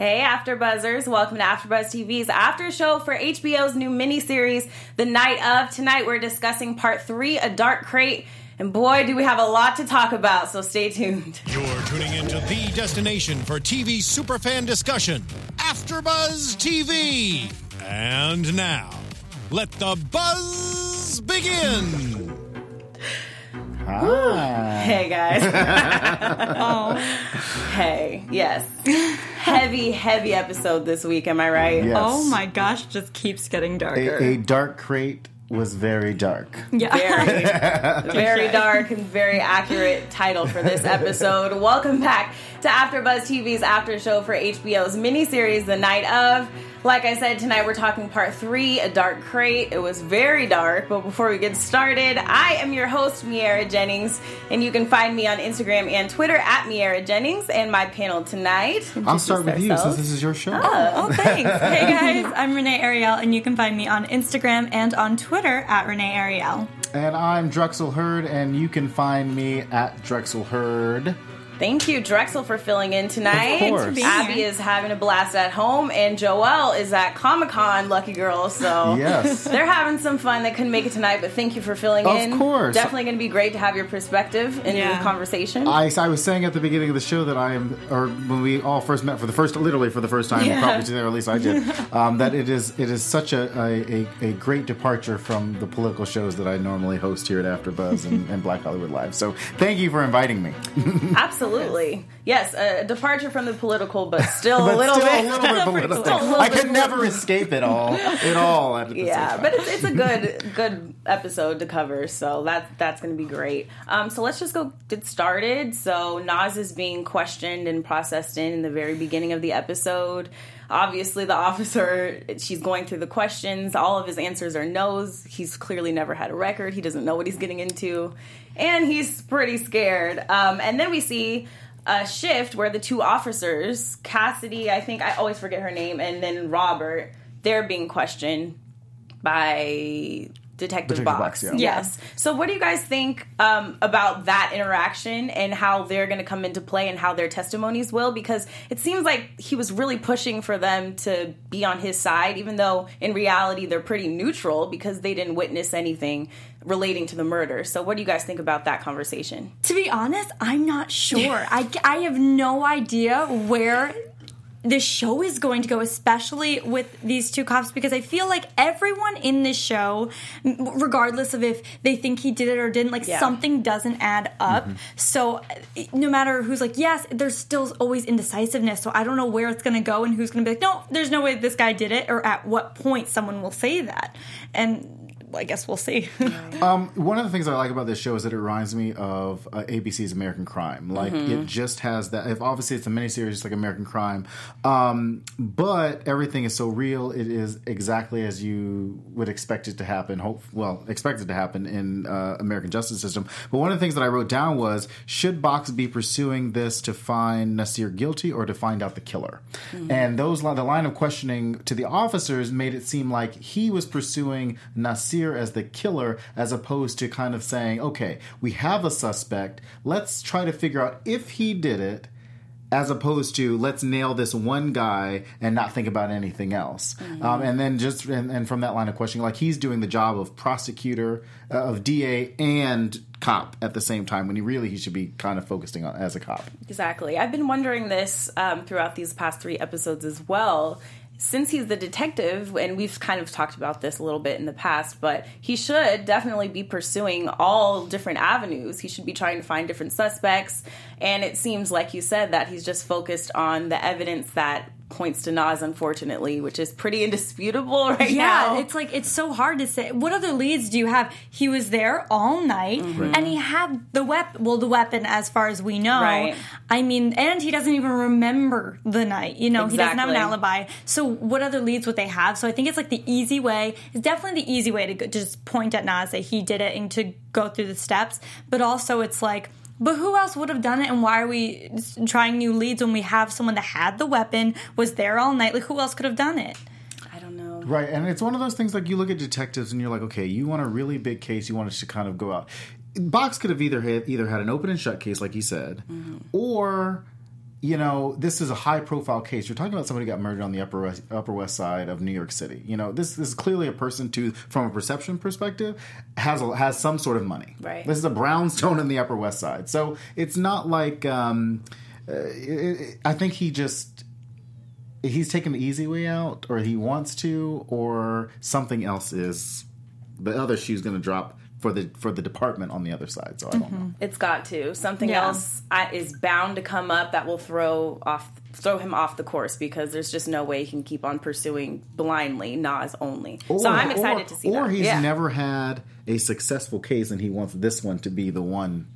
Hey, After Buzzers! Welcome to AfterBuzz TV's after show for HBO's new miniseries, The Night of. Tonight, we're discussing part three, A Dark Crate, and boy, do we have a lot to talk about. So stay tuned. You're tuning into the destination for TV superfan discussion, AfterBuzz TV. And now, let the buzz begin. Hey guys. Oh, hey, yes. Heavy, heavy episode this week. Am I right? Yes. oh my gosh, just keeps getting darker. A, a dark crate was very dark. yeah. Very, very dark and very accurate title for this episode. Welcome back to AfterBuzz TV's after show for HBO's miniseries, The Night of. Like I said, tonight we're talking part three, A Dark Crate. It was very dark, but before we get started, I am your host, Miaira Jennings, and you can find me on Instagram and Twitter at Miaira Jennings. And my panel tonight. I'll start with introduce you since this is your show. Oh, oh thanks. hey guys, I'm Renee Ariel, and you can find me on Instagram and on Twitter at Renee Ariel. And I'm Drexel Heard, and you can find me at Drexel Heard. Thank you, Drexel, for filling in tonight. Of course. Thanks for being Abby here. is having a blast at home, and Joelle is at Comic Con, lucky girl. So Yes. they're having some fun. They couldn't make it tonight, but thank you for filling Of in. Of course. definitely going to be great to have your perspective in Yeah. the conversation. I, I was saying at the beginning of the show that I am, or when we all first met for the first, literally for the first time, Yeah. probably today, or at least I did, um, that it is it is such a, a, a, a great departure from the political shows that I normally host here at AfterBuzz and, and Black Hollywood Live. So thank you for inviting me. Absolutely, yes. a departure from the political, but still a little still bit. a little bit political. Little I bit could never escape it all. It all. At the yeah, but it's, it's a good good episode to cover, so that that's going to be great. Um, so let's just go get started. So Nas is being questioned and processed in in the very beginning of the episode. Obviously, the officer she's going through the questions. All of his answers are no's. He's clearly never had a record. He doesn't know what he's getting into, and he's pretty scared. Um, and then we see a shift where the two officers, Cassidy, I think I always forget her name, and then Robert, they're being questioned by Detective, Detective Box. Box, yeah. Yes. So, what do you guys think um, about that interaction and how they're going to come into play and how their testimonies will? Because it seems like he was really pushing for them to be on his side, even though in reality they're pretty neutral because they didn't witness anything relating to the murder. So, what do you guys think about that conversation? To be honest, I'm not sure. I, I have no idea where the show is going to go, especially with these two cops, because I feel like everyone in this show, regardless of if they think he did it or didn't, like Yeah. something doesn't add up. So uh, no matter who's like, yes, there's still always indecisiveness. So I don't know where it's going to go and who's going to be like, no, there's no way this guy did it, or at what point someone will say that. And I guess we'll see. One of the things I like about this show is that it reminds me of uh, ABC's American Crime. Like it just has that. If obviously it's a miniseries, just like American Crime, um, but everything is so real. It is exactly as you would expect it to happen. Hope well, expect it to happen in uh, American justice system. But one of the things that I wrote down was: should Box be pursuing this to find Nasir guilty or to find out the killer? And those li- the line of questioning to the officers made it seem like he was pursuing Nasir as the killer, as opposed to kind of saying, "Okay, we have a suspect. Let's try to figure out if he did it." As opposed to let's nail this one guy and not think about anything else, um, and then just and, and from that line of questioning, like he's doing the job of prosecutor, uh, of DA, and cop at the same time when he really he should be kind of focusing on as a cop. Exactly. I've been wondering this um, throughout these past three episodes as well. Since he's the detective, and we've kind of talked about this a little bit in the past, but he should definitely be pursuing all different avenues. He should be trying to find different suspects. And it seems like you said that he's just focused on the evidence that points to Nas, unfortunately, which is pretty indisputable right now. Yeah, it's like it's so hard to say. What other leads do you have? He was there all night, mm-hmm. and he had the weapon. Well, the weapon, as far as we know. Right. I mean, and he doesn't even remember the night. You know, he doesn't have an alibi. So, what other leads would they have? So, I think it's like the easy way. It's definitely the easy way to go, just point at Nas that he did it and to go through the steps. But also, it's like. But who else would have done it, and why are we trying new leads when we have someone that had the weapon, was there all night? Like, who else could have done it? I don't know. Right, and it's one of those things like you look at detectives and you're like, okay, you want a really big case, you want it to kind of go out. Box could have either had either had an open and shut case, like you said, mm-hmm. or you know, this is a high profile case. You're talking about somebody who got murdered on the upper west, upper west side of New York City. You know, this, this is clearly a person to, from a perception perspective, has a, has some sort of money. Right. This is a brownstone in the upper west side, so it's not like um, uh, it, it, I think he just he's taking the easy way out, or he wants to, or something else is the other shoe's going to drop for the for the department on the other side. So I don't know. It's got to. Something Yeah. else uh, is bound to come up that will throw off throw him off the course because there's just no way he can keep on pursuing blindly Nas only. so I'm excited or, to see that. Or that. he's Yeah. never had a successful case, and he wants this one to be the one.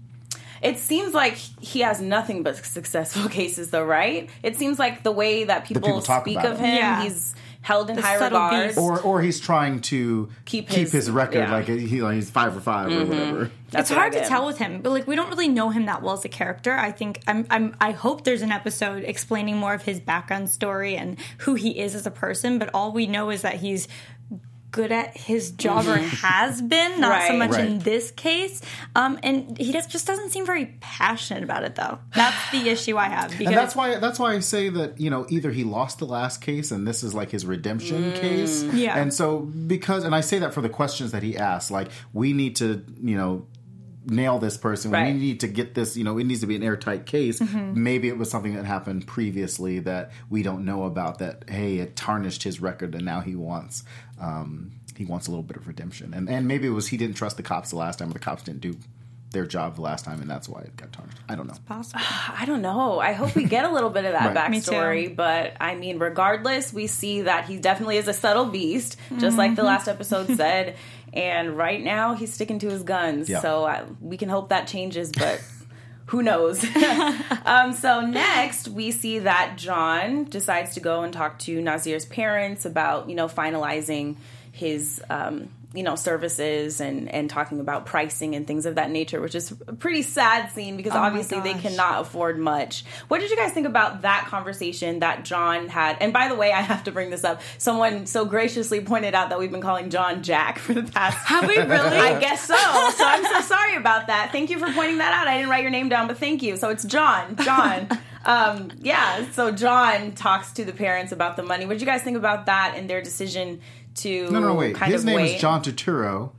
It seems like he has nothing but successful cases, though, right? It seems like the way that people, people talk speak of him. him, Yeah. he's held in The high subtle regard. beast. Or or he's trying to Keep keep his- his, record yeah. like he like he's five for 5 Mm-hmm. or whatever. That's it's what hard to tell with him, but like we don't really know him that well as a character. I think I'm, I'm I hope there's an episode explaining more of his background story and who he is as a person. But all we know is that he's good at his job or has been, not so Right. much in Mm-hmm. This case. Um, and he just, just doesn't seem very passionate about it, though. That's the issue I have. Because And that's why that's why I say that you know either he lost the last case and this is like his redemption case. Yeah. And so because and I say that for the questions that he asked, like we need to you know nail this person. Right. We need to get this. You know, it needs to be an airtight case. Mm-hmm. Maybe it was something that happened previously that we don't know about. That hey, it tarnished his record, and now he wants. Um, he wants a little bit of redemption, and and maybe it was he didn't trust the cops the last time, or the cops didn't do their job the last time, and that's why it got tarnished. I don't know. possible. I don't know. I hope we get a little bit of that Right. Backstory. But I mean, regardless, we see that he definitely is a subtle beast, just like the Mm-hmm. last episode said. And right now, he's sticking to his guns. Yeah. So I, we can hope that changes, but. Who knows? um, so next, we see that John decides to go and talk to Nasir's parents about, you know, finalizing his, um, you know, services and and talking about pricing and things of that nature, which is a pretty sad scene because Oh obviously they cannot afford much. What did you guys think about that conversation that John had? And by the way, I have to bring this up. Someone so graciously pointed out that we've been calling John Jack for the past. Have we really? I guess so. So I'm so sorry about that. Thank you for pointing that out. I didn't write your name down, but thank you. So it's John. John. Um, yeah. So John talks to the parents about the money. What did you guys think about that and their decision to No, no, no, wait. His name wait? is John Turturro.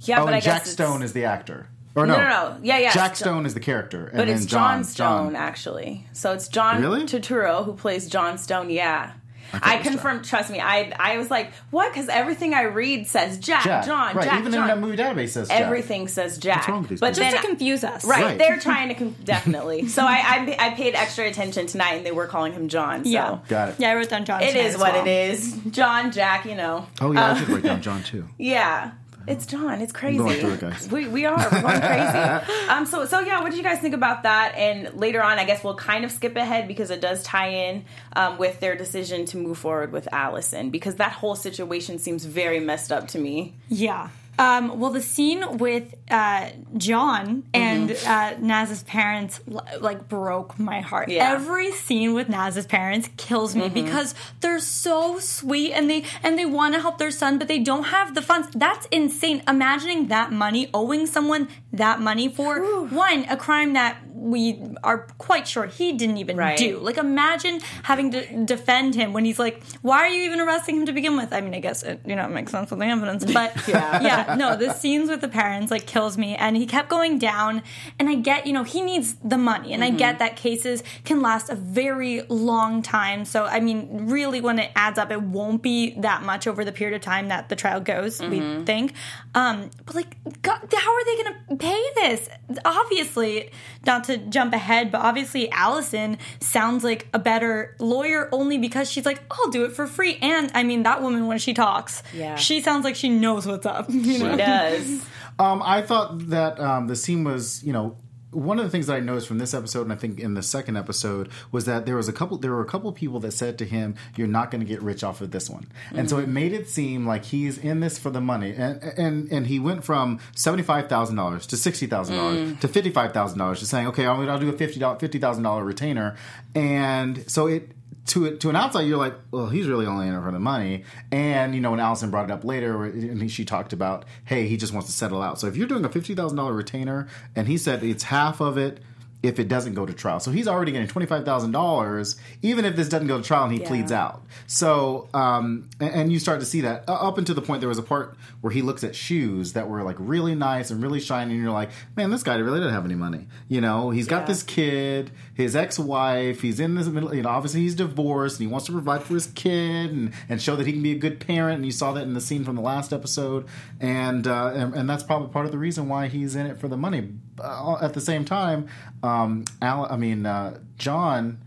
Yeah, oh, but and I guess Jack Stone is the actor. Or no, No, no, no. Yeah, yeah. Jack Stone is the character, and But then it's John, John Stone, John. actually. So it's John Really? Turturro who plays John Stone. Yeah. Thought I it was confirmed. Trust me. I I was like, what? Because everything I read says Jack, Jack. John, right? Jack, Even John. in that movie database says Jack. Everything says Jack. wrong with these but people? then, Just to confuse us. right, Right. they're trying to com- definitely. So I, I I paid extra attention tonight, and they were calling him John. So. Yeah. Got it. Yeah, I wrote down John. It is as what well. it is. John, Jack, you know. Oh yeah, I uh, did write down John too. Yeah. It's John. It's crazy. going through it, guys. We, we are. We're going crazy. um. So so yeah. What did you guys think about that? And later on, I guess we'll kind of skip ahead because it does tie in um, with their decision to move forward with Allison because that whole situation seems very messed up to me. Yeah. Um, well, the scene with uh, John and uh, Naz's parents like broke my heart. Yeah. Every scene with Naz's parents kills me because they're so sweet and they and they want to help their son, but they don't have the funds. That's insane. Imagining that money, owing someone that money for one a crime that we are quite sure he didn't even Right. do. Like, imagine having to defend him when he's like, "Why are you even arresting him to begin with?" I mean, I guess it you know it makes sense with the evidence, but Yeah. yeah, no, the scenes with the parents like kills me, and he kept going down. And I get, you know, he needs the money, and I get that cases can last a very long time. So, I mean, really, when it adds up, it won't be that much over the period of time that the trial goes. We think, um, but like, God, how are they going to pay this? Obviously, not to jump ahead, but obviously, Allison sounds like a better lawyer only because she's like, I'll do it for free. And I mean, that woman when she talks, Yeah. she sounds like she knows what's up. You know? She does. Um, I thought that um, the scene was, you know, one of the things that I noticed from this episode, and I think in the second episode, was that there was a couple. There were a couple people that said to him, "You're not going to get rich off of this one," and so it mm-hmm. made it seem like he's in this for the money, and and and he went from seventy five thousand dollars to sixty thousand dollars mm. to fifty five thousand dollars to saying, "Okay, I'll, I'll do a fifty fifty thousand dollar retainer," and so it to to an outside, you're like, well, he's really only in it for the money. And you know, when Allison brought it up later, and she talked about, hey, he just wants to settle out. So if you're doing a fifty thousand dollar retainer, and he said it's half of it if it doesn't go to trial. So he's already getting twenty five thousand dollars, even if this doesn't go to trial and he Yeah. pleads out. So, um, and, and you start to see that uh, up until the point there was a part where he looks at shoes that were like really nice and really shiny, and you're like, man, this guy really doesn't have any money. You know, he's got Yeah. this kid, his ex wife, he's in this middle, you know, obviously he's divorced and he wants to provide for his kid and, and show that he can be a good parent. And you saw that in the scene from the last episode, and uh, and, and that's probably part of the reason why he's in it for the money. Uh, at the same time, um, Al, I mean, uh, John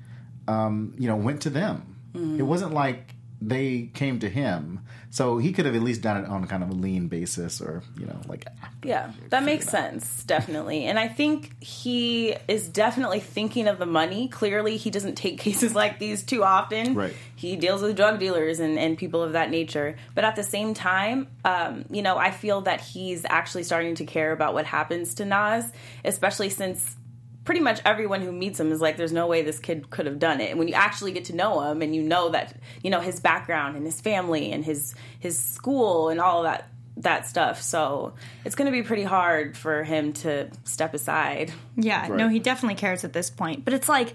um, you know, went to them. It wasn't like they came to him. So he could have at least done it on kind of a lean basis or, you know, like Yeah, that makes sense, definitely. And I think he is definitely thinking of the money. Clearly, he doesn't take cases like these too often. Right. He deals with drug dealers and, and people of that nature. But at the same time, um, you know, I feel that he's actually starting to care about what happens to Nas, especially since pretty much everyone who meets him is like, there's no way this kid could have done it. And when you actually get to know him and you know that, you know, his background and his family and his his school and all that that stuff. So it's going to be pretty hard for him to step aside. Yeah, no, he definitely cares at this point. But it's like,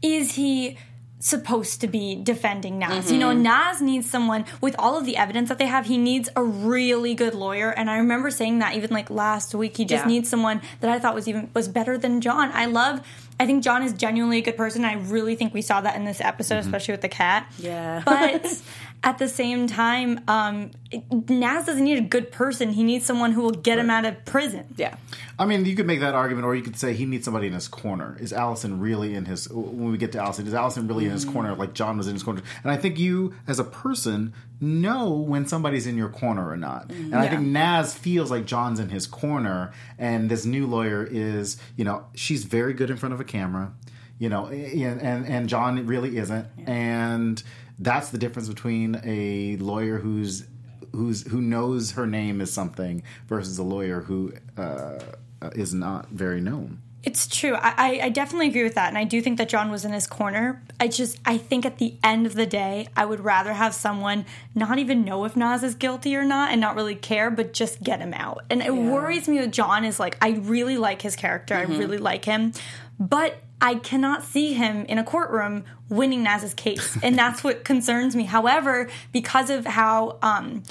is he supposed to be defending Nas? You mm-hmm. know, Nas needs someone with all of the evidence that they have. He needs a really good lawyer, and I remember saying that even like last week. He just Yeah. needs someone that I thought was even was better than John. I love. I think John is genuinely a good person. I really think we saw that in this episode, mm-hmm. especially with the cat. Yeah. But at the same time, um, Nas doesn't need a good person. He needs someone who will get him out of prison. Yeah. I mean, you could make that argument, or you could say he needs somebody in his corner. Is Allison really in his? When we get to Allison, is Allison really in his corner, like John was in his corner? And I think you, as a person, know when somebody's in your corner or not. And I think Naz feels like John's in his corner, and this new lawyer is, you know, she's very good in front of a camera, you know, and and, and John really isn't, and that's the difference between a lawyer who's who's who knows her name is something versus a lawyer who uh, uh, is not very known. It's true. I, I- I definitely agree with that, and I do think that John was in his corner. I just, I think at the end of the day, I would rather have someone not even know if Nas is guilty or not, and not really care, but just get him out. And it worries me that John is like, I really like his character, I really like him, but I cannot see him in a courtroom winning Nas's case, and that's what concerns me. However, because of how. Um,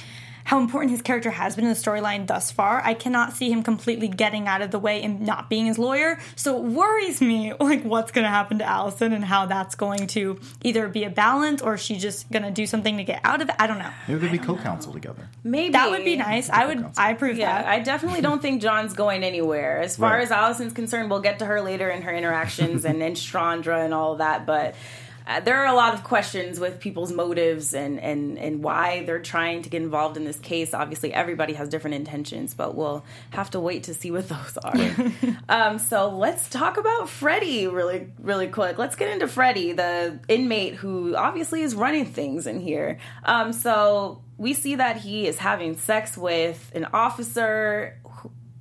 how important his character has been in the storyline thus far. I cannot see him completely getting out of the way and not being his lawyer. So it worries me like what's going to happen to Allison and how that's going to either be a balance or is she just going to do something to get out of it. I don't know. Maybe they could be co-counsel together. Maybe That would be nice. I would I approve Yeah, that. I definitely don't think John's going anywhere. As far Right. as Allison's concerned, we'll get to her later in her interactions and, and Chandra and all of that. But uh, there are a lot of questions with people's motives and, and, and why they're trying to get involved in this case. Obviously, everybody has different intentions, but we'll have to wait to see what those are. um, so let's talk about Freddie really, really quick. Let's get into Freddie, the inmate who obviously is running things in here. Um, so we see that he is having sex with an officer.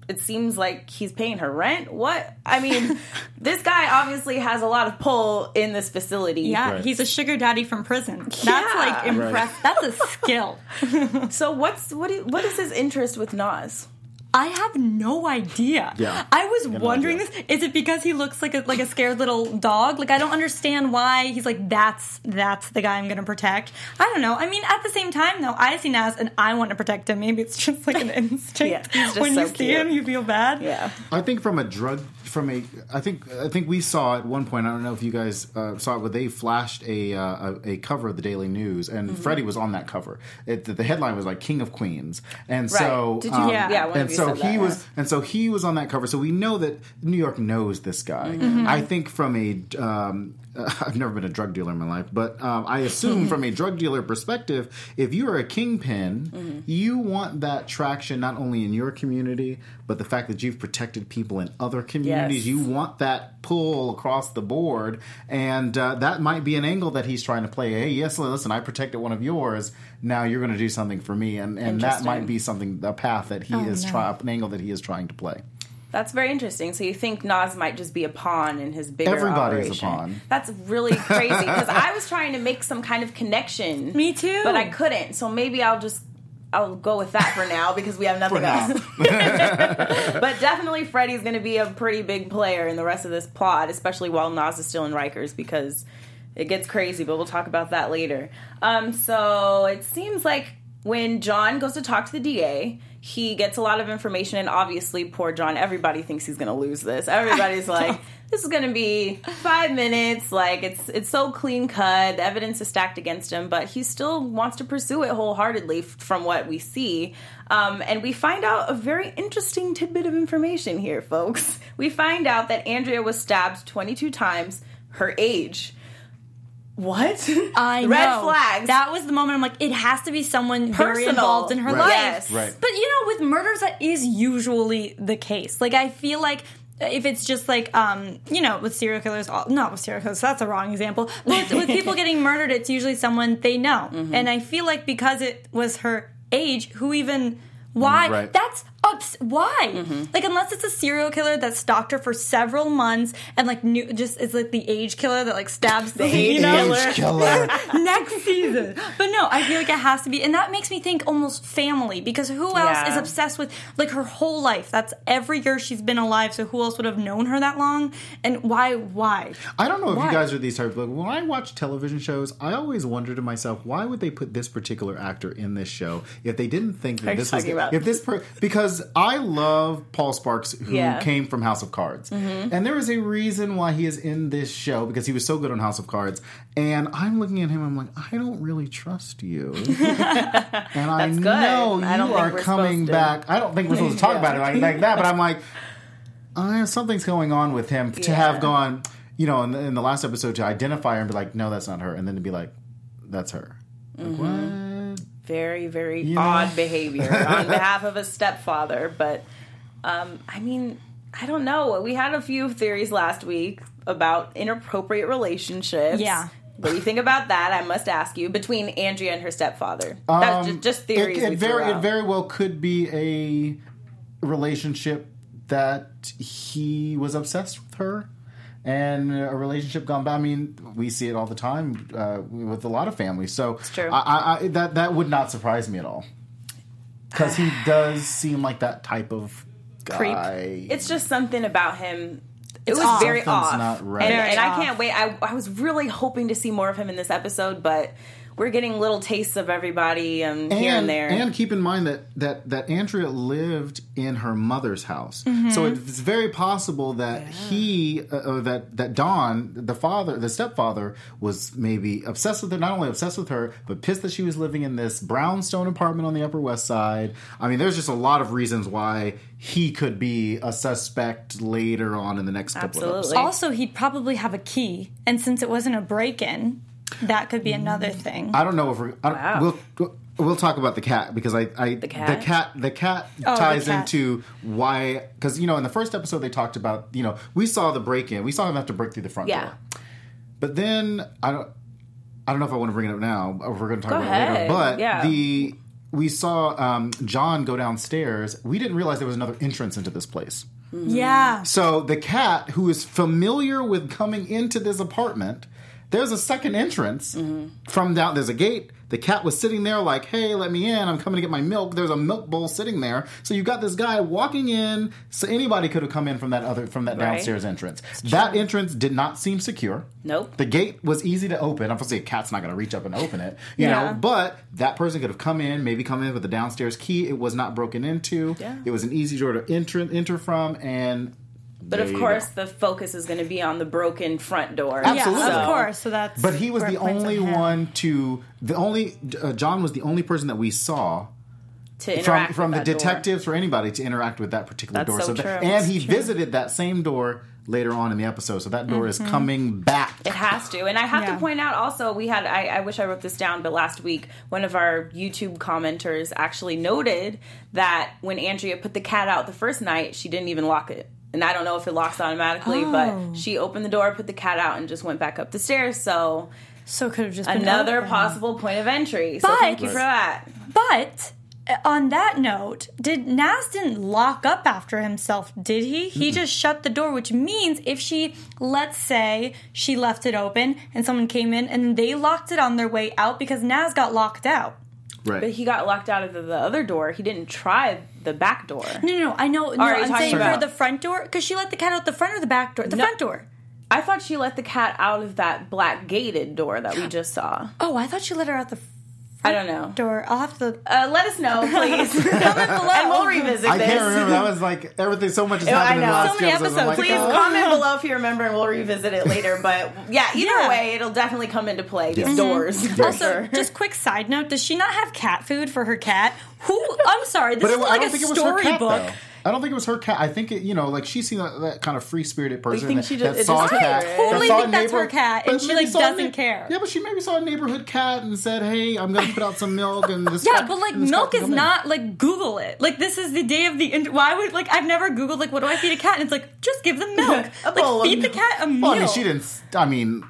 Who- It seems like he's paying her rent. What? I mean, this guy obviously has a lot of pull in this facility. yeah, Right. he's a sugar daddy from prison. That's Yeah. like impressive. That's a skill. So what's what? Is, what is his interest with Nas? I have no idea. Yeah. I was no wondering idea. this. Is it because he looks like a like a scared little dog? Like I don't understand why he's like that's that's the guy I'm gonna protect. I don't know. I mean, at the same time though, I see Nas and I want to protect him. Maybe it's just like an instinct. Yeah, he's just when so you see cute. him, you feel bad. Yeah. I think from a drug, from a, I think, I think we saw at one point. I don't know if you guys uh, saw it, but they flashed a uh, a, a cover of the Daily News, and Mm-hmm. Freddie was on that cover. It, the, the headline was like "King of Queens," and so Right. Did you- um, Yeah. yeah, one and you so he that, was, yeah. and so he was on that cover. So we know that New York knows this guy. Mm-hmm. I think from a, um, I've never been a drug dealer in my life, but um, I assume from a drug dealer perspective, if you are a kingpin, Mm-hmm. you want that traction not only in your community, but the fact that you've protected people in other communities. Yes. You want that pull across the board, and uh, that might be an angle that he's trying to play. Hey, yes, listen, I protected one of yours. Now you're going to do something for me, and and that might be something a path that he Oh, is no. trying an angle that he is trying to play. That's very interesting. So you think Nas might just be a pawn in his bigger Everybody is a pawn. That's really crazy because I was trying to make some kind of connection. Me too. But I couldn't. So maybe I'll just I'll go with that for now because we have nothing For else. but definitely Freddie's going to be a pretty big player in the rest of this plot, especially while Nas is still in Rikers because it gets crazy. But we'll talk about that later. Um, so it seems like when John goes to talk to the DA, he gets a lot of information, and obviously, poor John. Everybody thinks he's going to lose this. Everybody's like. This is going to be five minutes. Like it's it's so clean cut. The evidence is stacked against him, but he still wants to pursue it wholeheartedly. From what we see, um, and we find out a very interesting tidbit of information here, folks. We find out that Andrea was stabbed 22 times. Her age. What? I Red know. flags. That was the moment I'm like, it has to be someone very involved in her Right. life. Yes. Right. But you know, with murders, that is usually the case. Like, I feel like if it's just like, um, you know, with serial killers, all- not with serial killers, that's a wrong example. But with, with people getting murdered, it's usually someone they know. Mm-hmm. And I feel like because it was her age, who even. Why? Right. That's ups. Why? Mm-hmm. Like unless it's a serial killer that stalked her for several months and like new, just is like the age killer that like stabs the age you know? Age killer. next season. But no, I feel like it has to be, and that makes me think almost family because who else Yeah. is obsessed with like her whole life? That's every year she's been alive. So who else would have known her that long? And why? Why? I don't know if Why? you guys are these type of. Like, when I watch television shows, I always wonder to myself, why would they put this particular actor in this show if they didn't think that this was talking about? if this per, because I love Paul Sparks who Yeah. came from House of Cards, and there is a reason why he is in this show because he was so good on House of Cards, and I'm looking at him, I'm like, I don't really trust you, and I good. know I you are coming back. I don't think we're supposed to talk Yeah. about it like, like that, but I'm like uh, something's going on with him to Yeah. have gone, you know, in the, in the last episode to identify her and be like, no, that's not her, and then to be like, that's her. Like, Mm-hmm. what? Very very know? odd behavior on behalf of a stepfather but um i mean i don't know we had a few theories last week about inappropriate relationships Yeah. what do you think about that i must ask you between andrea and her stepfather That's just, just theories Um, It, we it threw very, it very well could be a relationship that he was obsessed with her. And a relationship gone bad. I mean, we see it all the time uh, with a lot of families. So true. I, I, I, that that would not surprise me at all, because he does seem like that type of Creep. guy. it's just something about him it was off. very Something's off not right. and, and i can't wait I, I was really hoping to see more of him in this episode but we're getting little tastes of everybody um, here and there And keep in mind that that that Andrea lived in her mother's house, Mm-hmm. so it's very possible that he, uh, or that that Don, the father, the stepfather, was maybe obsessed with her. Not only obsessed with her, but pissed that she was living in this brownstone apartment on the Upper West Side. I mean, there's just a lot of reasons why he could be a suspect later on in the next couple of Absolutely. episodes. Also, he'd probably have a key, and since it wasn't a break-in, that could be another thing. I don't know if we're. I don't, Wow. We'll we'll talk about the cat because I, I the cat? the cat the cat Oh, the ties cat. into why because you know in the first episode they talked about you know we saw the break in we saw him have to break through the front Yeah. door, but then I don't I don't know if I want to bring it up now or if we're going to talk Go about it later. But Yeah. the we saw um, John go downstairs. We didn't realize there was another entrance into this place. yeah. So the cat, who is familiar with coming into this apartment, there's a second entrance Mm-hmm. from down. There's a gate. The cat was sitting there, like, "Hey, let me in. I'm coming to get my milk." There's a milk bowl sitting there. So you got this guy walking in. So anybody could have come in from that other from that Right. downstairs entrance. That entrance did not seem secure. Nope. The gate was easy to open. Obviously, a cat's not going to reach up and open it, you Yeah. know. But that person could have come in, maybe come in with the downstairs key. It was not broken into. Yeah. It was an easy door to enter enter from, and But there of course, the focus is going to be on the broken front door. Absolutely. Yeah, So- of course. So that's. But he was the only at one to the only uh, John was the only person that we saw to from interact from the with that door. detectives or anybody to interact with that particular That's door. so that- true. and That's he visited that same door later on in the episode. So that door is coming back. It has to. And I have Yeah. to point out also, we had, I, I wish I wrote this down, but last week, one of our YouTube commenters actually noted that when Andrea put the cat out the first night, she didn't even lock it. And I don't know if it locks automatically, Oh. but she opened the door, put the cat out, and just went back up the stairs. So So could have just another open. possible point of entry. So But- thank you for that. But uh, on that note, did Nas didn't lock up after himself, did he? He just shut the door, which means if she, let's say, she left it open and someone came in and they locked it on their way out because Nas got locked out. Right. But he got locked out of the, the other door. He didn't try the back door. No, no, no. I know. No, I'm saying for the front door because she let the cat out the front or the back door. The No. front door. I thought she let the cat out of that black gated door that we just saw. Oh, I thought she let her out the I don't know. door. I'll have to Uh, let us know, please. comment below. and we'll revisit I this. can't remember. That was like everything. So much has Yeah, I happened in the know. last So two many episodes. I'm like, episodes. Please oh. comment below if you remember, and we'll revisit it later. But yeah, either Yeah. way, it'll definitely come into play. These Yes. doors, for Also, sure. just quick side note: Does she not have cat food for her cat? Who? I'm sorry. This But is it, I like don't a think it was her cat, storybook. I don't think it was her cat. I think it, you know, like she's seen that, that kind of free spirited person think that, she just- it saw a just took cat. that Totally a think that's her cat, and she, like, doesn't care. Yeah, but she maybe saw a neighborhood cat and said, "Hey, I'm going to put out some milk." And this Yeah, cat- but like milk is come in. not like Google it. Like this is the day of the. Int- Why would like I've never Googled like what do I feed a cat? And it's like just give them milk. Like feed the cat a meal. Well, I mean, she didn't. I mean,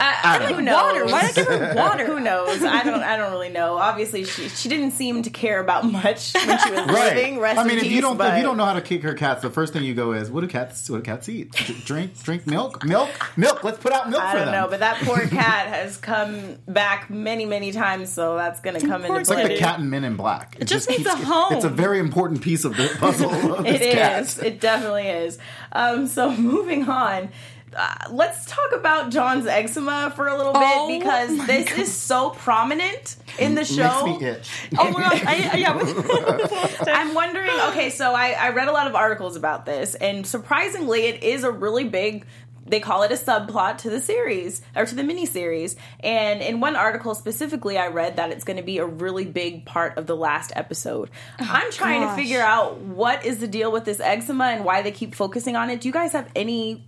I, don't who know. knows? water. Why not give her water? Who knows? I don't. I don't really know. Obviously, she she didn't seem to care about much when she was right? living. Rest I mean, in if peace, you don't, but if you don't know how to kick her cats, the first thing you go is, "What do cats? What do cats eat? Drink, drink milk, milk, milk. Let's put out milk I for don't them." know, but that poor cat has come back many, many times, so that's going to come Poor into It's like the cat in Men in Black. It, just needs a home. It's a very important piece of the puzzle. Of It this cat. It definitely is. Um, so moving on. Uh, let's talk about John's eczema for a little bit Oh because my this is so prominent in the show. Makes me itch. Oh my gosh! I, I, yeah. I'm wondering. Okay, so I, I read a lot of articles about this, and surprisingly, it is a really big. They call it a subplot to the series or to the miniseries. And in one article specifically, I read that it's going to be a really big part of the last episode. I'm trying gosh. to figure out what is the deal with this eczema and why they keep focusing on it. Do you guys have any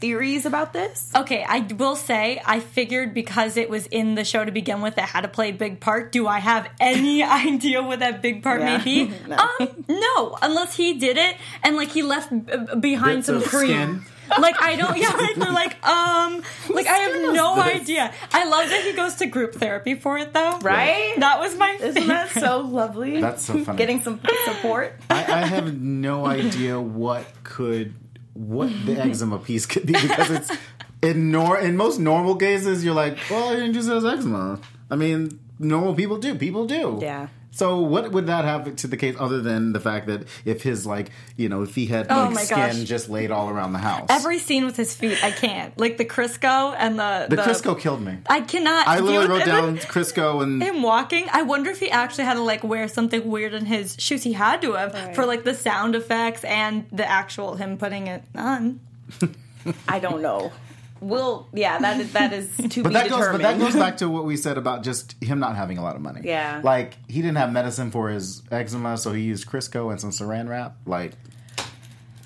theories about this? Okay, I will say I figured because it was in the show to begin with, it had to play big part. Do I have any idea what that big part Yeah. may be? No. Um, no, unless he did it and like he left uh, behind Bits some of cream. skin. Like I don't, yeah. Like, they're like, um, like I have no this? idea. I love that he goes to group therapy for it, though. Right? That was my Isn't that favorite. so lovely? That's so funny. Getting some support. I, I have no idea what could what the eczema piece could be because it's in nor in most normal cases you're like, well, he just has eczema. I mean, normal people do. People do. Yeah. So what would that have to the case other than the fact that if his like you know if he had Oh like skin gosh. just laid all around the house. Every scene with his feet, I can't. Like the Crisco and the the Crisco killed me. I cannot. I literally wrote it. down Crisco and him walking. I wonder if he actually had to like wear something weird in his shoes. He had to have Right. for like the sound effects and the actual him putting it on. I don't know. We'll, yeah, that is, that is to But be that goes, but that goes back to what we said about just him not having a lot of money. Yeah. like he didn't have medicine for his eczema, so he used Crisco and some Saran wrap. Like,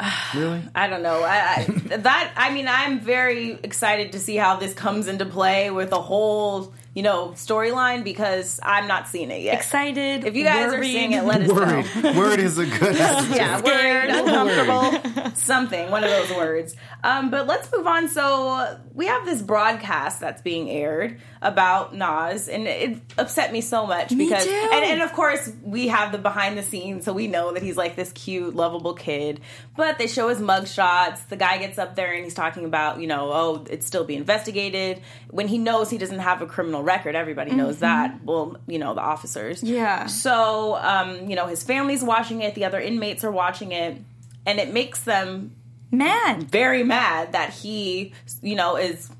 really? I don't know. I, I, that I mean, I'm very excited to see how this comes into play with a whole, you know, storyline because I'm not seeing it yet. Excited. If you guys are seeing it, let us Worried. know. Word is a good. Yeah, Scared. worried, uncomfortable, something, one of those words. Um, but let's move on. So we have this broadcast that's being aired about Nas, and it upset me so much because, too. and, and of course we have the behind the scenes, so we know that he's like this cute, lovable kid. But they show his mug shots. The guy gets up there and he's talking about, you know, oh, it's still being investigated. When he knows he doesn't have a criminal record, everybody knows that. Well, you know, the officers. Yeah. So, um, you know, his family's watching it, the other inmates are watching it, and it makes them mad. very mad that he, you know, is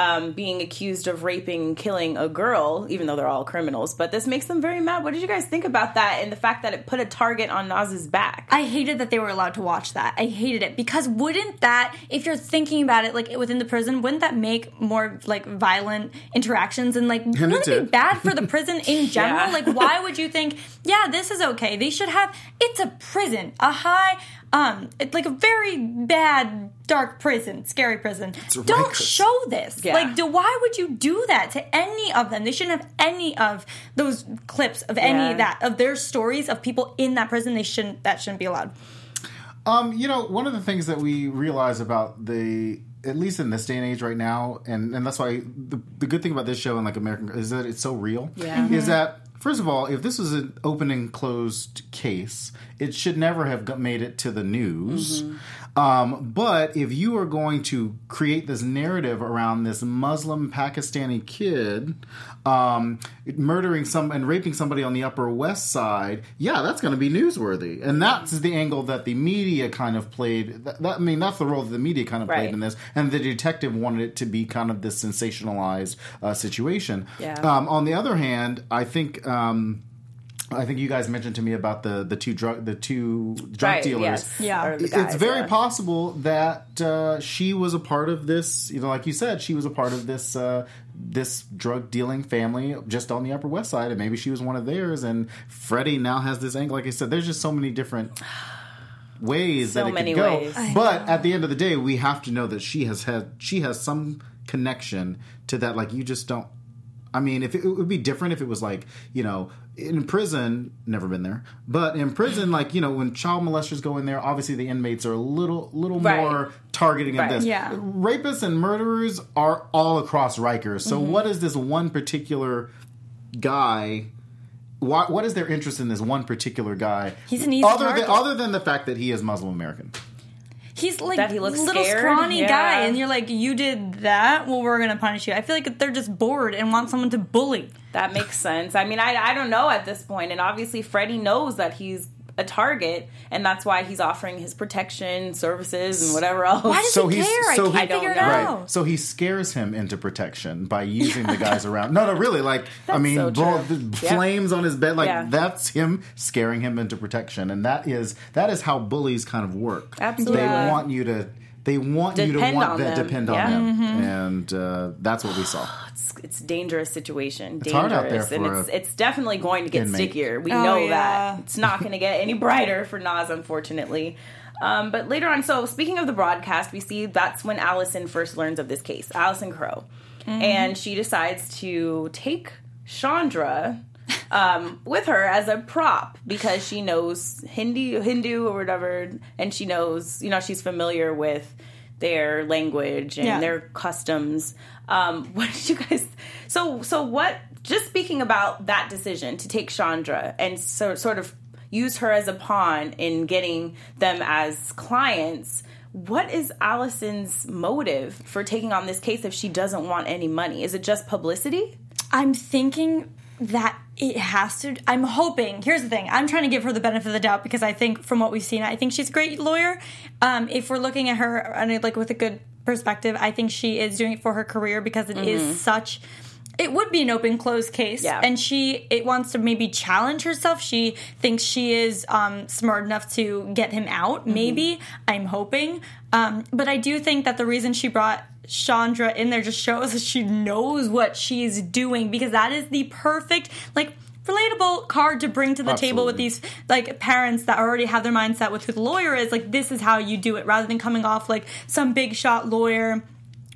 um, being accused of raping and killing a girl, even though they're all criminals. But this makes them very mad. What did you guys think about that and the fact that it put a target on Nas's back? I hated that they were allowed to watch that. I hated it because wouldn't that, if you're thinking about it, like within the prison, wouldn't that make more like violent interactions and like wouldn't it be bad for the prison in general? Yeah. Like, why would you think, yeah, this is okay? They should have. It's a prison, a high, um, it's like a very bad, dark prison, scary prison. Don't Rikers. show this. Yeah. Like, do, why would you do that to any of them? They shouldn't have any of those clips of any Yeah. of that of their stories of people in that prison. They shouldn't. That shouldn't be allowed. Um, you know, one of the things that we realize about the at least in this day and age right now, and, and that's why the, the good thing about this show and like American is that it's so real. Yeah. Is mm-hmm. that First of all, if this was an open and closed case, it should never have got- made it to the news. Mm-hmm. Um, but if you are going to create this narrative around this Muslim Pakistani kid um, murdering some and raping somebody on the Upper West Side, yeah, that's going to be newsworthy, and that's the angle that the media kind of played. That, that- I mean, that's the role that the media kind of played in this, and the detective wanted it to be kind of this sensationalized uh, situation. Yeah. Um, on the other hand, I think. Um, I think you guys mentioned to me about the the two drug the two drug Right, dealers. yes. Yeah. Or the it's very yeah. possible that uh, she was a part of this. You know, like you said, she was a part of this uh, this drug dealing family just on the Upper West Side, and maybe she was one of theirs. And Freddie now has this angle. Like I said, there's just so many different ways So that it many could go. ways. But at the end of the day, we have to know that she has had she has some connection to that. Like you just don't. I mean, if it, it would be different if it was like you know in prison, never been there, but in prison, like you know when child molesters go in there, obviously the inmates are a little little Right. more targeting Right. of this. Yeah. rapists and murderers are all across Rikers. So Mm-hmm. what is this one particular guy? Why, what is their interest in this one particular guy? He's an easy other target. than other than the fact that he is Muslim American. He's like That he looks little scared? scrawny Yeah. guy, and you're like, you did that. Well, we're gonna punish you. I feel like they're just bored and want someone to bully. That makes sense. I mean, I, I don't know at this point, and obviously Freddie knows that he's a target, and that's why he's offering his protection services and whatever else. Why does So he care? so I can't I don't figure it know. out. Right. So he scares him into protection by using the guys around. No, no, really. Like, I mean, so bro, true. the Yeah. flames on his bed. Like, Yeah. that's him scaring him into protection, and that is that is how bullies kind of work. Absolutely. They want you to. They want you to want that them. depend Yeah. on them, Mm-hmm. and uh, that's what we saw. it's, it's a dangerous situation. Dangerous, hard out there and for it's it's definitely going to get inmate. stickier. We Oh, know yeah. that it's not going to get any brighter for Nas, unfortunately. Um, but later on, so speaking of the broadcast, we see that's when Allison first learns of this case, Allison Crowe, Mm-hmm. and she decides to take Chandra. Um, with her as a prop because she knows Hindi, Hindu or whatever, and she knows, you know, she's familiar with their language and Yeah. their customs. Um, what did you guys? So so what? Just speaking about that decision to take Chandra and so, sort of use her as a pawn in getting them as clients. What is Allison's motive for taking on this case if she doesn't want any money? Is it just publicity? I'm thinking that it has to. I'm hoping. Here's the thing. I'm trying to give her the benefit of the doubt because I think from what we've seen, I think she's a great lawyer. Um, if we're looking at her and like with a good perspective, I think she is doing it for her career because it is such. It would be an open closed case, Yeah. and she it wants to maybe challenge herself. She thinks she is um, smart enough to get him out. Maybe I'm hoping, um, but I do think that the reason she brought Chandra in there just shows that she knows what she's doing because that is the perfect like relatable card to bring to the table with these like parents that already have their mindset with who the lawyer is like this is how you do it rather than coming off like some big shot lawyer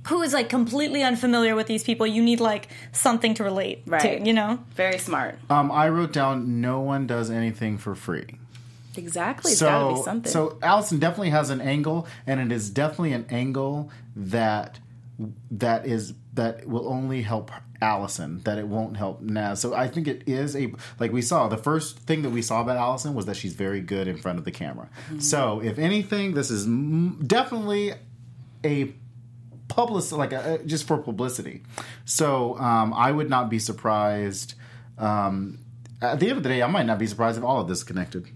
who is like completely unfamiliar with these people you need like something to relate Right. to you know Very smart. Um, I wrote down no one does anything for free. Exactly. It's got to be So, something. so Allison definitely has an angle, and it is definitely an angle that that is that will only help Allison. That it won't help Naz. So I think it is a like we saw the first thing that we saw about Allison was that she's very good in front of the camera. Mm-hmm. So if anything, this is m- definitely a public like a, just for publicity. So um, I would not be surprised. Um, at the end of the day, I might not be surprised if all of this is connected.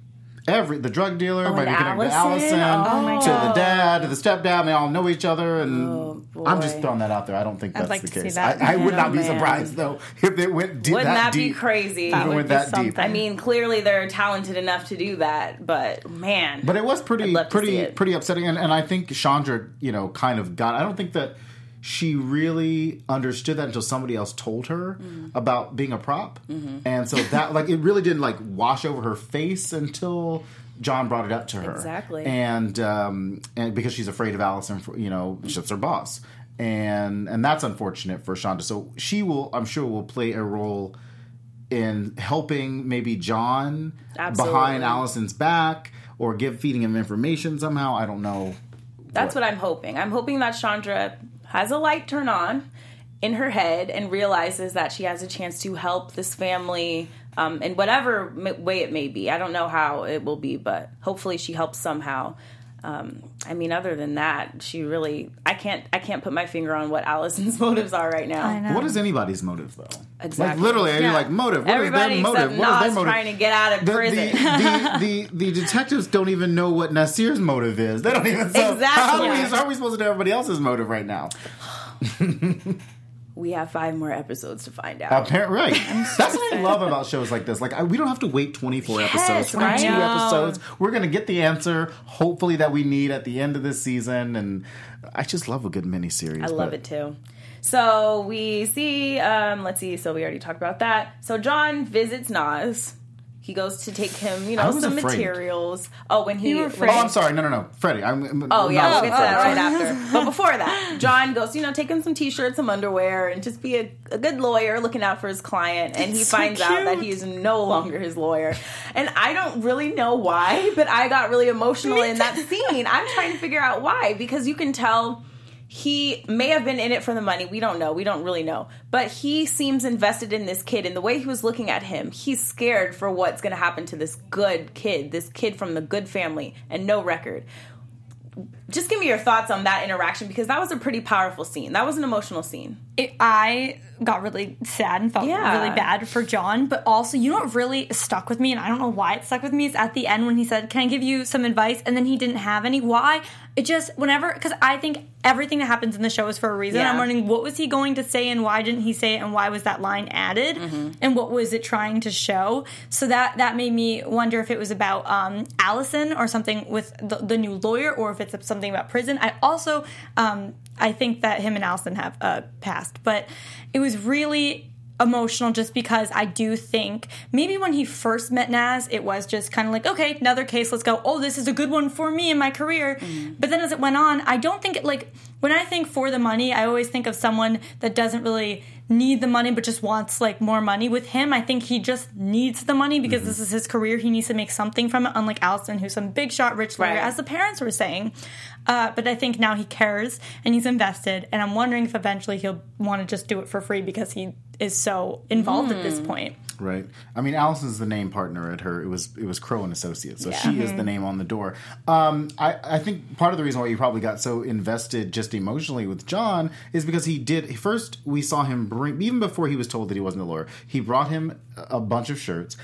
Every the drug dealer oh, might be connected to Allison? Oh to the dad, to the stepdad. They all know each other, and Oh, I'm just throwing that out there. I don't think that's the case. that. I, I would Oh, not be oh, man. surprised though if it went deep, Wouldn't that, deep. be crazy? That went that deep. I mean, clearly they're talented enough to do that, but man. But it was pretty I'd love to see pretty pretty upsetting, and, and I think Chandra, you know, kind of got. I don't think that she really understood that until somebody else told her Mm-hmm. about being a prop, and so that like it really didn't like wash over her face until John brought it up to her Exactly. and um, and because she's afraid of Allison, for, you know, she's her boss, and and that's unfortunate for Chandra. So she will, I'm sure, will play a role in helping maybe John Absolutely. behind Allison's back or give feeding him information somehow. I don't know. That's what I'm hoping. I'm hoping that Chandra has a light turn on in her head and realizes that she has a chance to help this family um, in whatever way it may be. I don't know how it will be, but hopefully she helps somehow. Um, I mean, other than that, she really I can't I can't put my finger on what Allison's motives are right now. I know. What is anybody's motive though? Exactly. Like literally, you're Yeah. like motive. What is Everybody their motive? except What is their motive? trying to get out of the, prison. The, the, the, the detectives don't even know what Nasir's motive is. They don't even know. Exactly. How, are we, how are we supposed to know everybody else's motive right now? we have five more episodes to find out. Apparently, right. That's what I love about shows like this. Like, I, we don't have to wait 24 Yes, episodes, 22 episodes. We're going to get the answer, hopefully, that we need at the end of this season. And I just love a good miniseries. I love it too. So we see, um, let's see. So we already talked about that. So John visits Nas. He goes to take him, you know, some afraid. materials. Oh, when he, You were when. Oh, I'm sorry. No, no, no. Freddie. I'm, Oh yeah, we'll get to that right after. But before that, John goes, you know, take him some t-shirts, some underwear, and just be a, a good lawyer, looking out for his client. And he It's so finds out that cute. he is no longer his lawyer. And I don't really know why, but I got really emotional in that scene. I'm trying to figure out why because you can tell he may have been in it for the money. We don't know. We don't really know. But he seems invested in this kid. And the way he was looking at him, he's scared for what's going to happen to this good kid, this kid from the good family and no record just give me your thoughts on that interaction because that was a pretty powerful scene. That was an emotional scene. it, I got really sad and felt Yeah. really bad for John, but also, you know what really stuck with me, and I don't know why it stuck with me, is at the end when he said, Can I give you some advice? And then he didn't have any. Why? It just, whenever, because I think everything that happens in the show is for a reason. Yeah. I'm wondering what was he going to say and why didn't he say it and why was that line added Mm-hmm. and what was it trying to show? So that that made me wonder if it was about um, Allison or something with the, the new lawyer or if it's something about prison. I also, um, I think that him and Allison have a past, but it was really emotional just because I do think maybe when he first met Naz, it was just kind of like, okay, another case, let's go. Oh, this is a good one for me in my career. Mm. But then as it went on, I don't think it like when I think for the money, I always think of someone that doesn't really need the money but just wants like more money. With him i think he just needs the money because this is his career. He needs to make something from it unlike allison who's some big shot rich lawyer Right. as the parents were saying. Uh, but i think now he cares and he's invested and i'm wondering if eventually he'll want to just do it for free because he is so involved at this point Right. I mean, Alice is the name partner at her. It was it was Crowe and Associates, so she is the name on the door. Um, I I think part of the reason why you probably got so invested just emotionally with John is because he did first. We saw him bring even before he was told that he wasn't a lawyer. He brought him a bunch of shirts,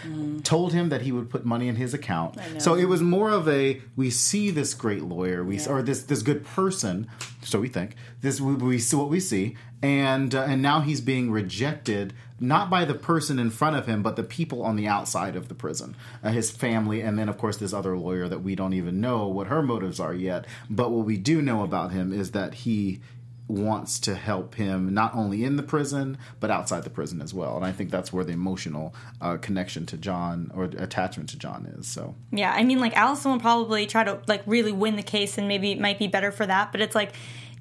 told him that he would put money in his account. So it was more of a we see this great lawyer, we or this this good person, so we think this we, we see what we see, and uh, and now he's being rejected not by the person in front of him, but the people on the outside of the prison, uh, his family, and then of course this other lawyer that we don't even know what her motives are yet. But what we do know about him is that he wants to help him not only in the prison but outside the prison as well and i think that's where the emotional uh, connection to john or attachment to john is so Yeah, I mean, like Allison will probably try to like really win the case, and maybe it might be better for that. But it's like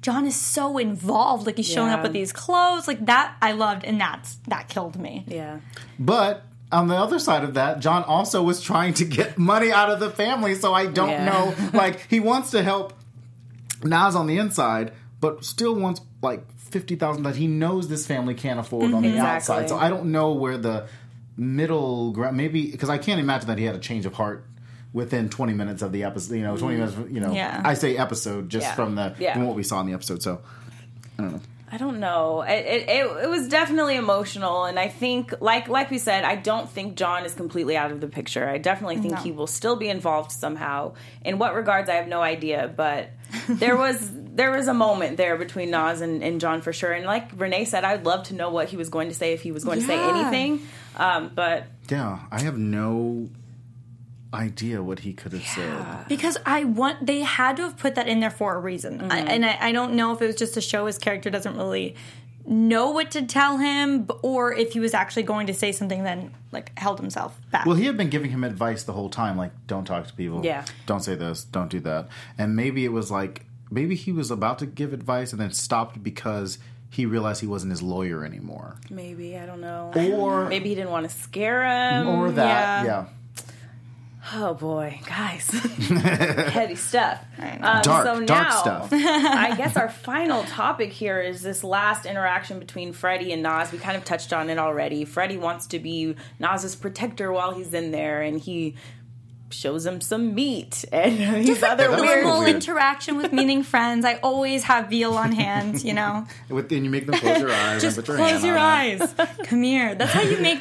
John is so involved, like he's showing Yeah. up with these clothes, like that. I loved, and that's that killed me. Yeah. But on the other side of that, John also was trying to get money out of the family. So I don't Yeah. know. Like, he wants to help Nas on the inside, but still wants like fifty thousand that he knows this family can't afford on the Exactly. outside. So I don't know where the middle ground. Maybe because I can't imagine that he had a change of heart. Within twenty minutes of the episode, you know, twenty minutes, you know, Yeah. I say episode just Yeah. from the Yeah. from what we saw in the episode. So I don't know. It, it, it, it was definitely emotional, and I think, like like we said, I don't think John is completely out of the picture. I definitely think No. he will still be involved somehow. In what regards, I have no idea, but there was there was a moment there between Nas and, and John for sure. And like Renee said, I'd love to know what he was going to say if he was going to say anything. Um, but yeah, I have no idea what he could have said. Because I want they had to have put that in there for a reason, I, and I, I don't know if it was just to show his character doesn't really know what to tell him, or if he was actually going to say something, then like held himself back. Well, he had been giving him advice the whole time, like don't talk to people. Yeah. Don't say this. Don't do that. And maybe it was like maybe he was about to give advice and then stopped because he realized he wasn't his lawyer anymore, maybe I don't know. or Maybe he didn't want to scare him. or that. yeah. Yeah. Oh boy, guys, heavy stuff. Um, Dark, so dark stuff. I guess our final topic here is this last interaction between Freddie and Nas. We kind of touched on it already. Freddie wants to be Nas's protector while he's in there, and he shows him some meat and these other that's weird. Normal weird. interaction with meeting friends. I always have veal on hand, you know. With, and you make them close your eyes. Just and put your close hand your on it. eyes. Come here. That's how you make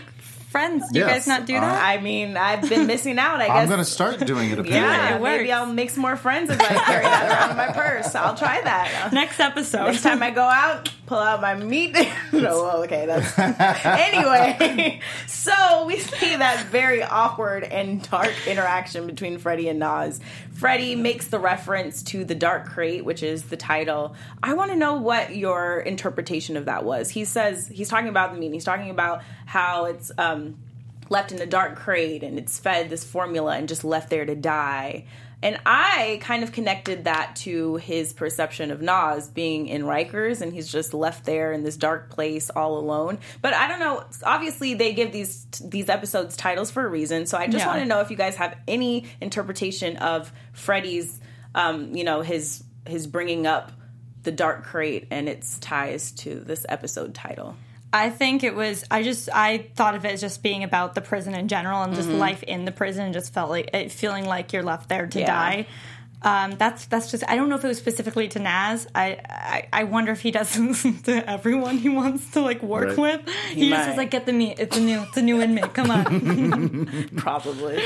friends. Do you Yes, guys not do uh, that? I mean, I've been missing out. I guess I'm going to start doing it. Apparently. Yeah, it works. maybe I'll make some more friends if I carry that around in my purse. I'll try that. Next episode. Next time I go out, pull out my meat. no, okay, that's anyway. So we see that very awkward and dark interaction between Freddie and Nas. Freddie makes the reference to the Dark Crate, which is the title. I want to know what your interpretation of that was. He says he's talking about the meat. He's talking about how it's um, left in a dark crate and it's fed this formula and just left there to die. And I kind of connected that to his perception of Nas being in Rikers and he's just left there in this dark place all alone. But I don't know. Obviously, they give these these episodes titles for a reason. So I just Yeah. want to know if you guys have any interpretation of Freddie's, um, you know, his his bringing up the dark crate and its ties to this episode title. I think it was. I just I thought of it as just being about the prison in general and just life in the prison. and Just felt like it feeling like you're left there to Yeah. die. Um, that's that's just. I don't know if it was specifically to Nas. I I, I wonder if he doesn't listen to everyone he wants to like work Right. with. He, just is like, get the meat. It's a new. It's a new inmate. Come on. Probably.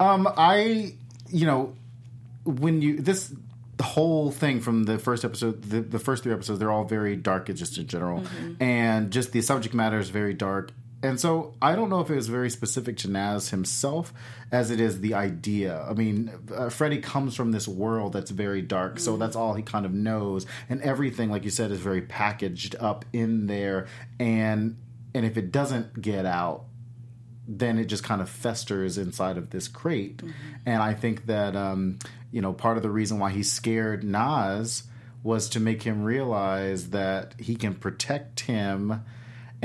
Um, I, you know, when you this the whole thing from the first episode, the, the first three episodes, they're all very dark, just in general, and just the subject matter is very dark. And so I don't know if it was very specific to Nas himself as it is the idea. I mean, uh, Freddie comes from this world that's very dark, so that's all he kind of knows, and everything, like you said, is very packaged up in there. And and if it doesn't get out, then it just kind of festers inside of this crate. And I think that um, you know part of the reason why he scared Nas was to make him realize that he can protect him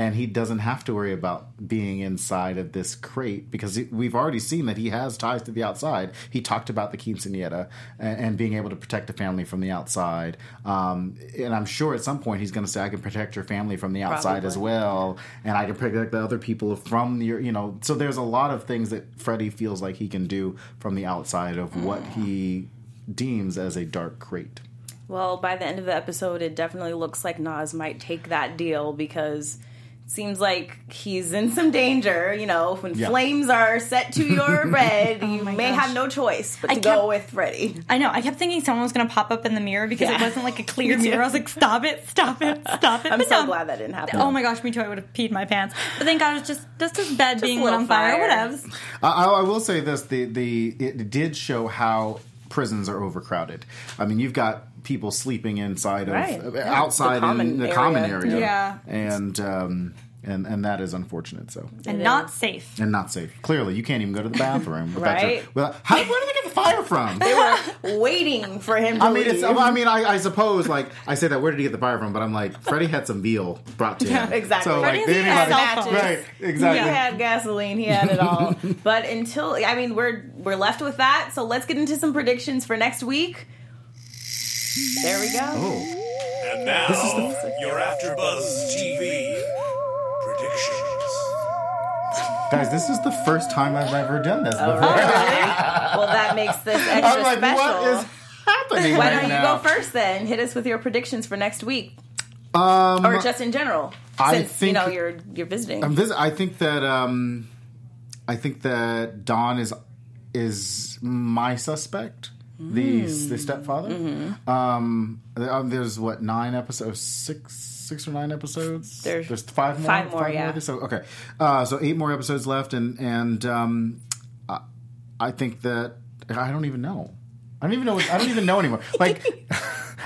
and he doesn't have to worry about being inside of this crate because we've already seen that he has ties to the outside. He talked about the quinceanera and, being able to protect the family from the outside. Um, and I'm sure at some point he's going to say, "I can protect your family from the outside as well, and I can protect the other people from your, you know." So there's a lot of things that Freddie feels like he can do from the outside of what he deems as a dark crate. Well, by the end of the episode, it definitely looks like Nas might take that deal because seems like he's in some danger. You know, when Yeah. flames are set to your oh bed, you my may gosh. have no choice but I to kept- go with Freddie. I know. I kept thinking someone was going to pop up in the mirror because it wasn't like a clear mirror. I was like, stop it, stop it, stop it. I'm But so no. glad that didn't happen. Oh my gosh, me too. I would have peed my pants. But thank God it was just just his bed being lit on fire. fire. Whatevs. I, I I will say this: the the it did show how prisons are overcrowded. I mean, you've got people sleeping inside of Right. uh, Yeah. outside The common in the area. common area, Yeah. and um, and and that is unfortunate. So And It not is. safe. and not safe. Clearly, you can't even go to the bathroom without your. Right. Without, how, where did they get the fire from? They were waiting for him to I mean, leave. it's. I mean, I, I suppose like I say that. Where did he get the fire from? But I'm like, Freddie had some veal brought to him. exactly. So Freddie like, had anybody, cell phone. right? Exactly. He had gasoline. He had it all. but until I mean, we're we're left with that. So let's get into some predictions for next week. There we go. Oh. And now, your AfterBuzz TV predictions. Guys, this is the first time I've ever done this before. well, that makes this extra I'm like, special. what is happening Why right don't you now? go first then? Hit us with your predictions for next week, Um, or just in general, I since you think- know you're you're visiting. I'm vis- I think that um, I think that Don is is my suspect. The the stepfather. Mm-hmm. Um, um, there's what nine episodes, six six or nine episodes. There's five more. five more, yeah. So okay, uh, so eight more episodes left, and and um, I, I think that I don't even know. I don't even know. I don't even know anymore. Like.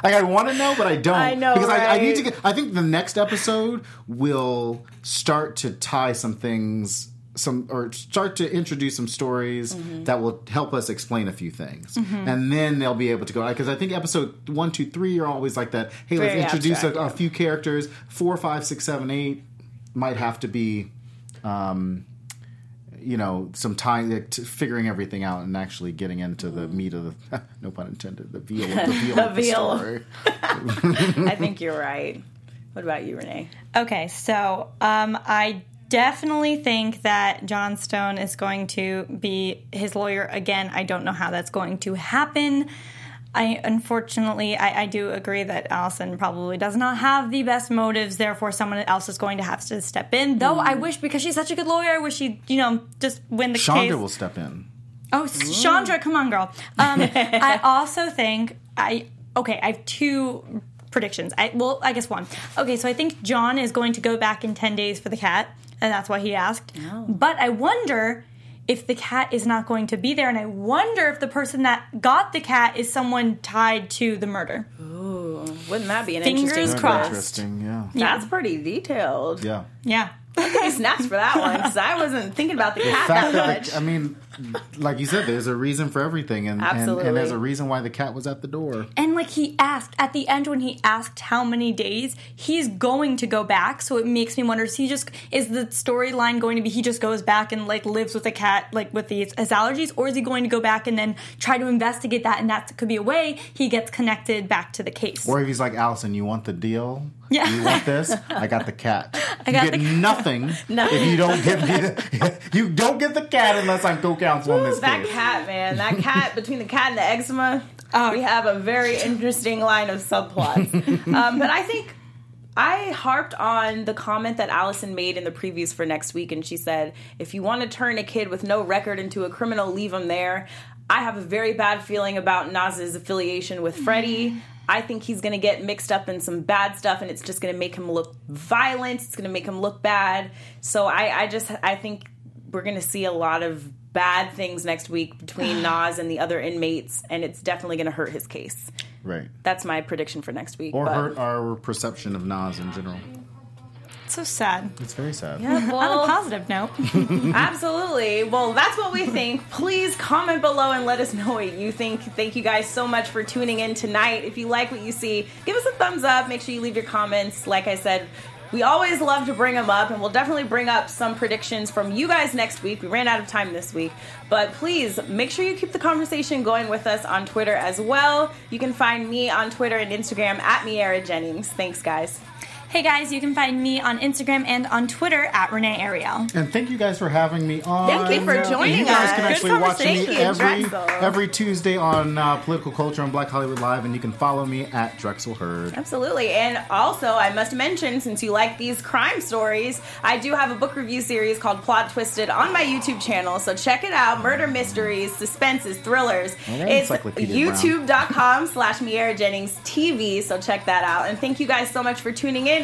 Like I want to know, but I don't. I know, because I, I need to get. I think the next episode will start to tie some things, some or start to introduce some stories Mm-hmm. that will help us explain a few things, and then they'll be able to go. Because I think episode one, two, three are always like that. Hey, Very let's introduce a, abstract, a few characters. Four, five, six, seven, eight might have to be. Um, you know some time like, to figuring everything out and actually getting into the meat of the no pun intended the veal of the veal The of the veal. story. I think you're right. What about you, Renee? Okay, so um, I definitely think that John Stone is going to be his lawyer again. I don't know how that's going to happen. I unfortunately, I, I do agree that Allison probably does not have the best motives. Therefore, someone else is going to have to step in. Though I wish, because she's such a good lawyer, I wish she, you know, just win the Chandra case. Chandra will step in. Oh, Chandra, come on, girl. Um, I also think I okay. I have two predictions. I well, I guess one. Okay, so I think John is going to go back in ten days for the cat, and that's why he asked. Oh. But I wonder if the cat is not going to be there, and I wonder if the person that got the cat is someone tied to the murder. Ooh, wouldn't that be an Fingers interesting That'd crossed. Interesting, yeah, That's pretty detailed. yeah. Yeah. Hey, snaps for that one because I wasn't thinking about the cat fact that that much. the, I mean, like you said, there's a reason for everything, and, and and there's a reason why the cat was at the door. And like he asked at the end when he asked how many days, he's going to go back. So it makes me wonder: is he just is the storyline going to be he just goes back and like lives with a cat like with these his allergies, or is he going to go back and then try to investigate that? And that could be a way he gets connected back to the case. Or if he's like Allison, you want the deal? Yeah. You want this? I got the cat. I got you get nothing if you don't get the, you don't get the cat unless I'm co-counsel on this that case. cat, man, that cat between the cat and the eczema, Oh. we have a very interesting line of subplots. um, but I think I harped on the comment that Allison made in the previews for next week, and she said, "If you want to turn a kid with no record into a criminal, leave him there." I have a very bad feeling about Nas's affiliation with Freddie. I think he's going to get mixed up in some bad stuff, and it's just going to make him look violent. It's going to make him look bad. So I, I just, I think we're going to see a lot of bad things next week between Nas and the other inmates, and it's definitely going to hurt his case. Right. That's my prediction for next week. Or but- hurt our perception of Nas in general. It's so sad. It's very sad. Yeah, On a positive note, absolutely. Well, that's what we think. Please comment below and let us know what you think. Thank you guys so much for tuning in tonight. If you like what you see, give us a thumbs up. Make sure you leave your comments. Like I said, we always love to bring them up, and we'll definitely bring up some predictions from you guys next week. We ran out of time this week, but please make sure you keep the conversation going with us on Twitter as well. You can find me on Twitter and Instagram at Miaira Jennings. Thanks, guys. Hey guys, you can find me on Instagram and on Twitter at Renee Ariel. And thank you guys for having me on. Thank you for joining You guys us. can Good actually watch me conversation, every Drexel. every Tuesday on uh, Political Culture on Black Hollywood Live, and you can follow me at Drexel Heard. Absolutely. And also, I must mention, since you like these crime stories, I do have a book review series called Plot Twisted on my YouTube channel. So check it out. Murder mysteries, suspenses, thrillers. it's Encyclopedia youtube.com slash Miaira Jennings TV. So check that out. And thank you guys so much for tuning in.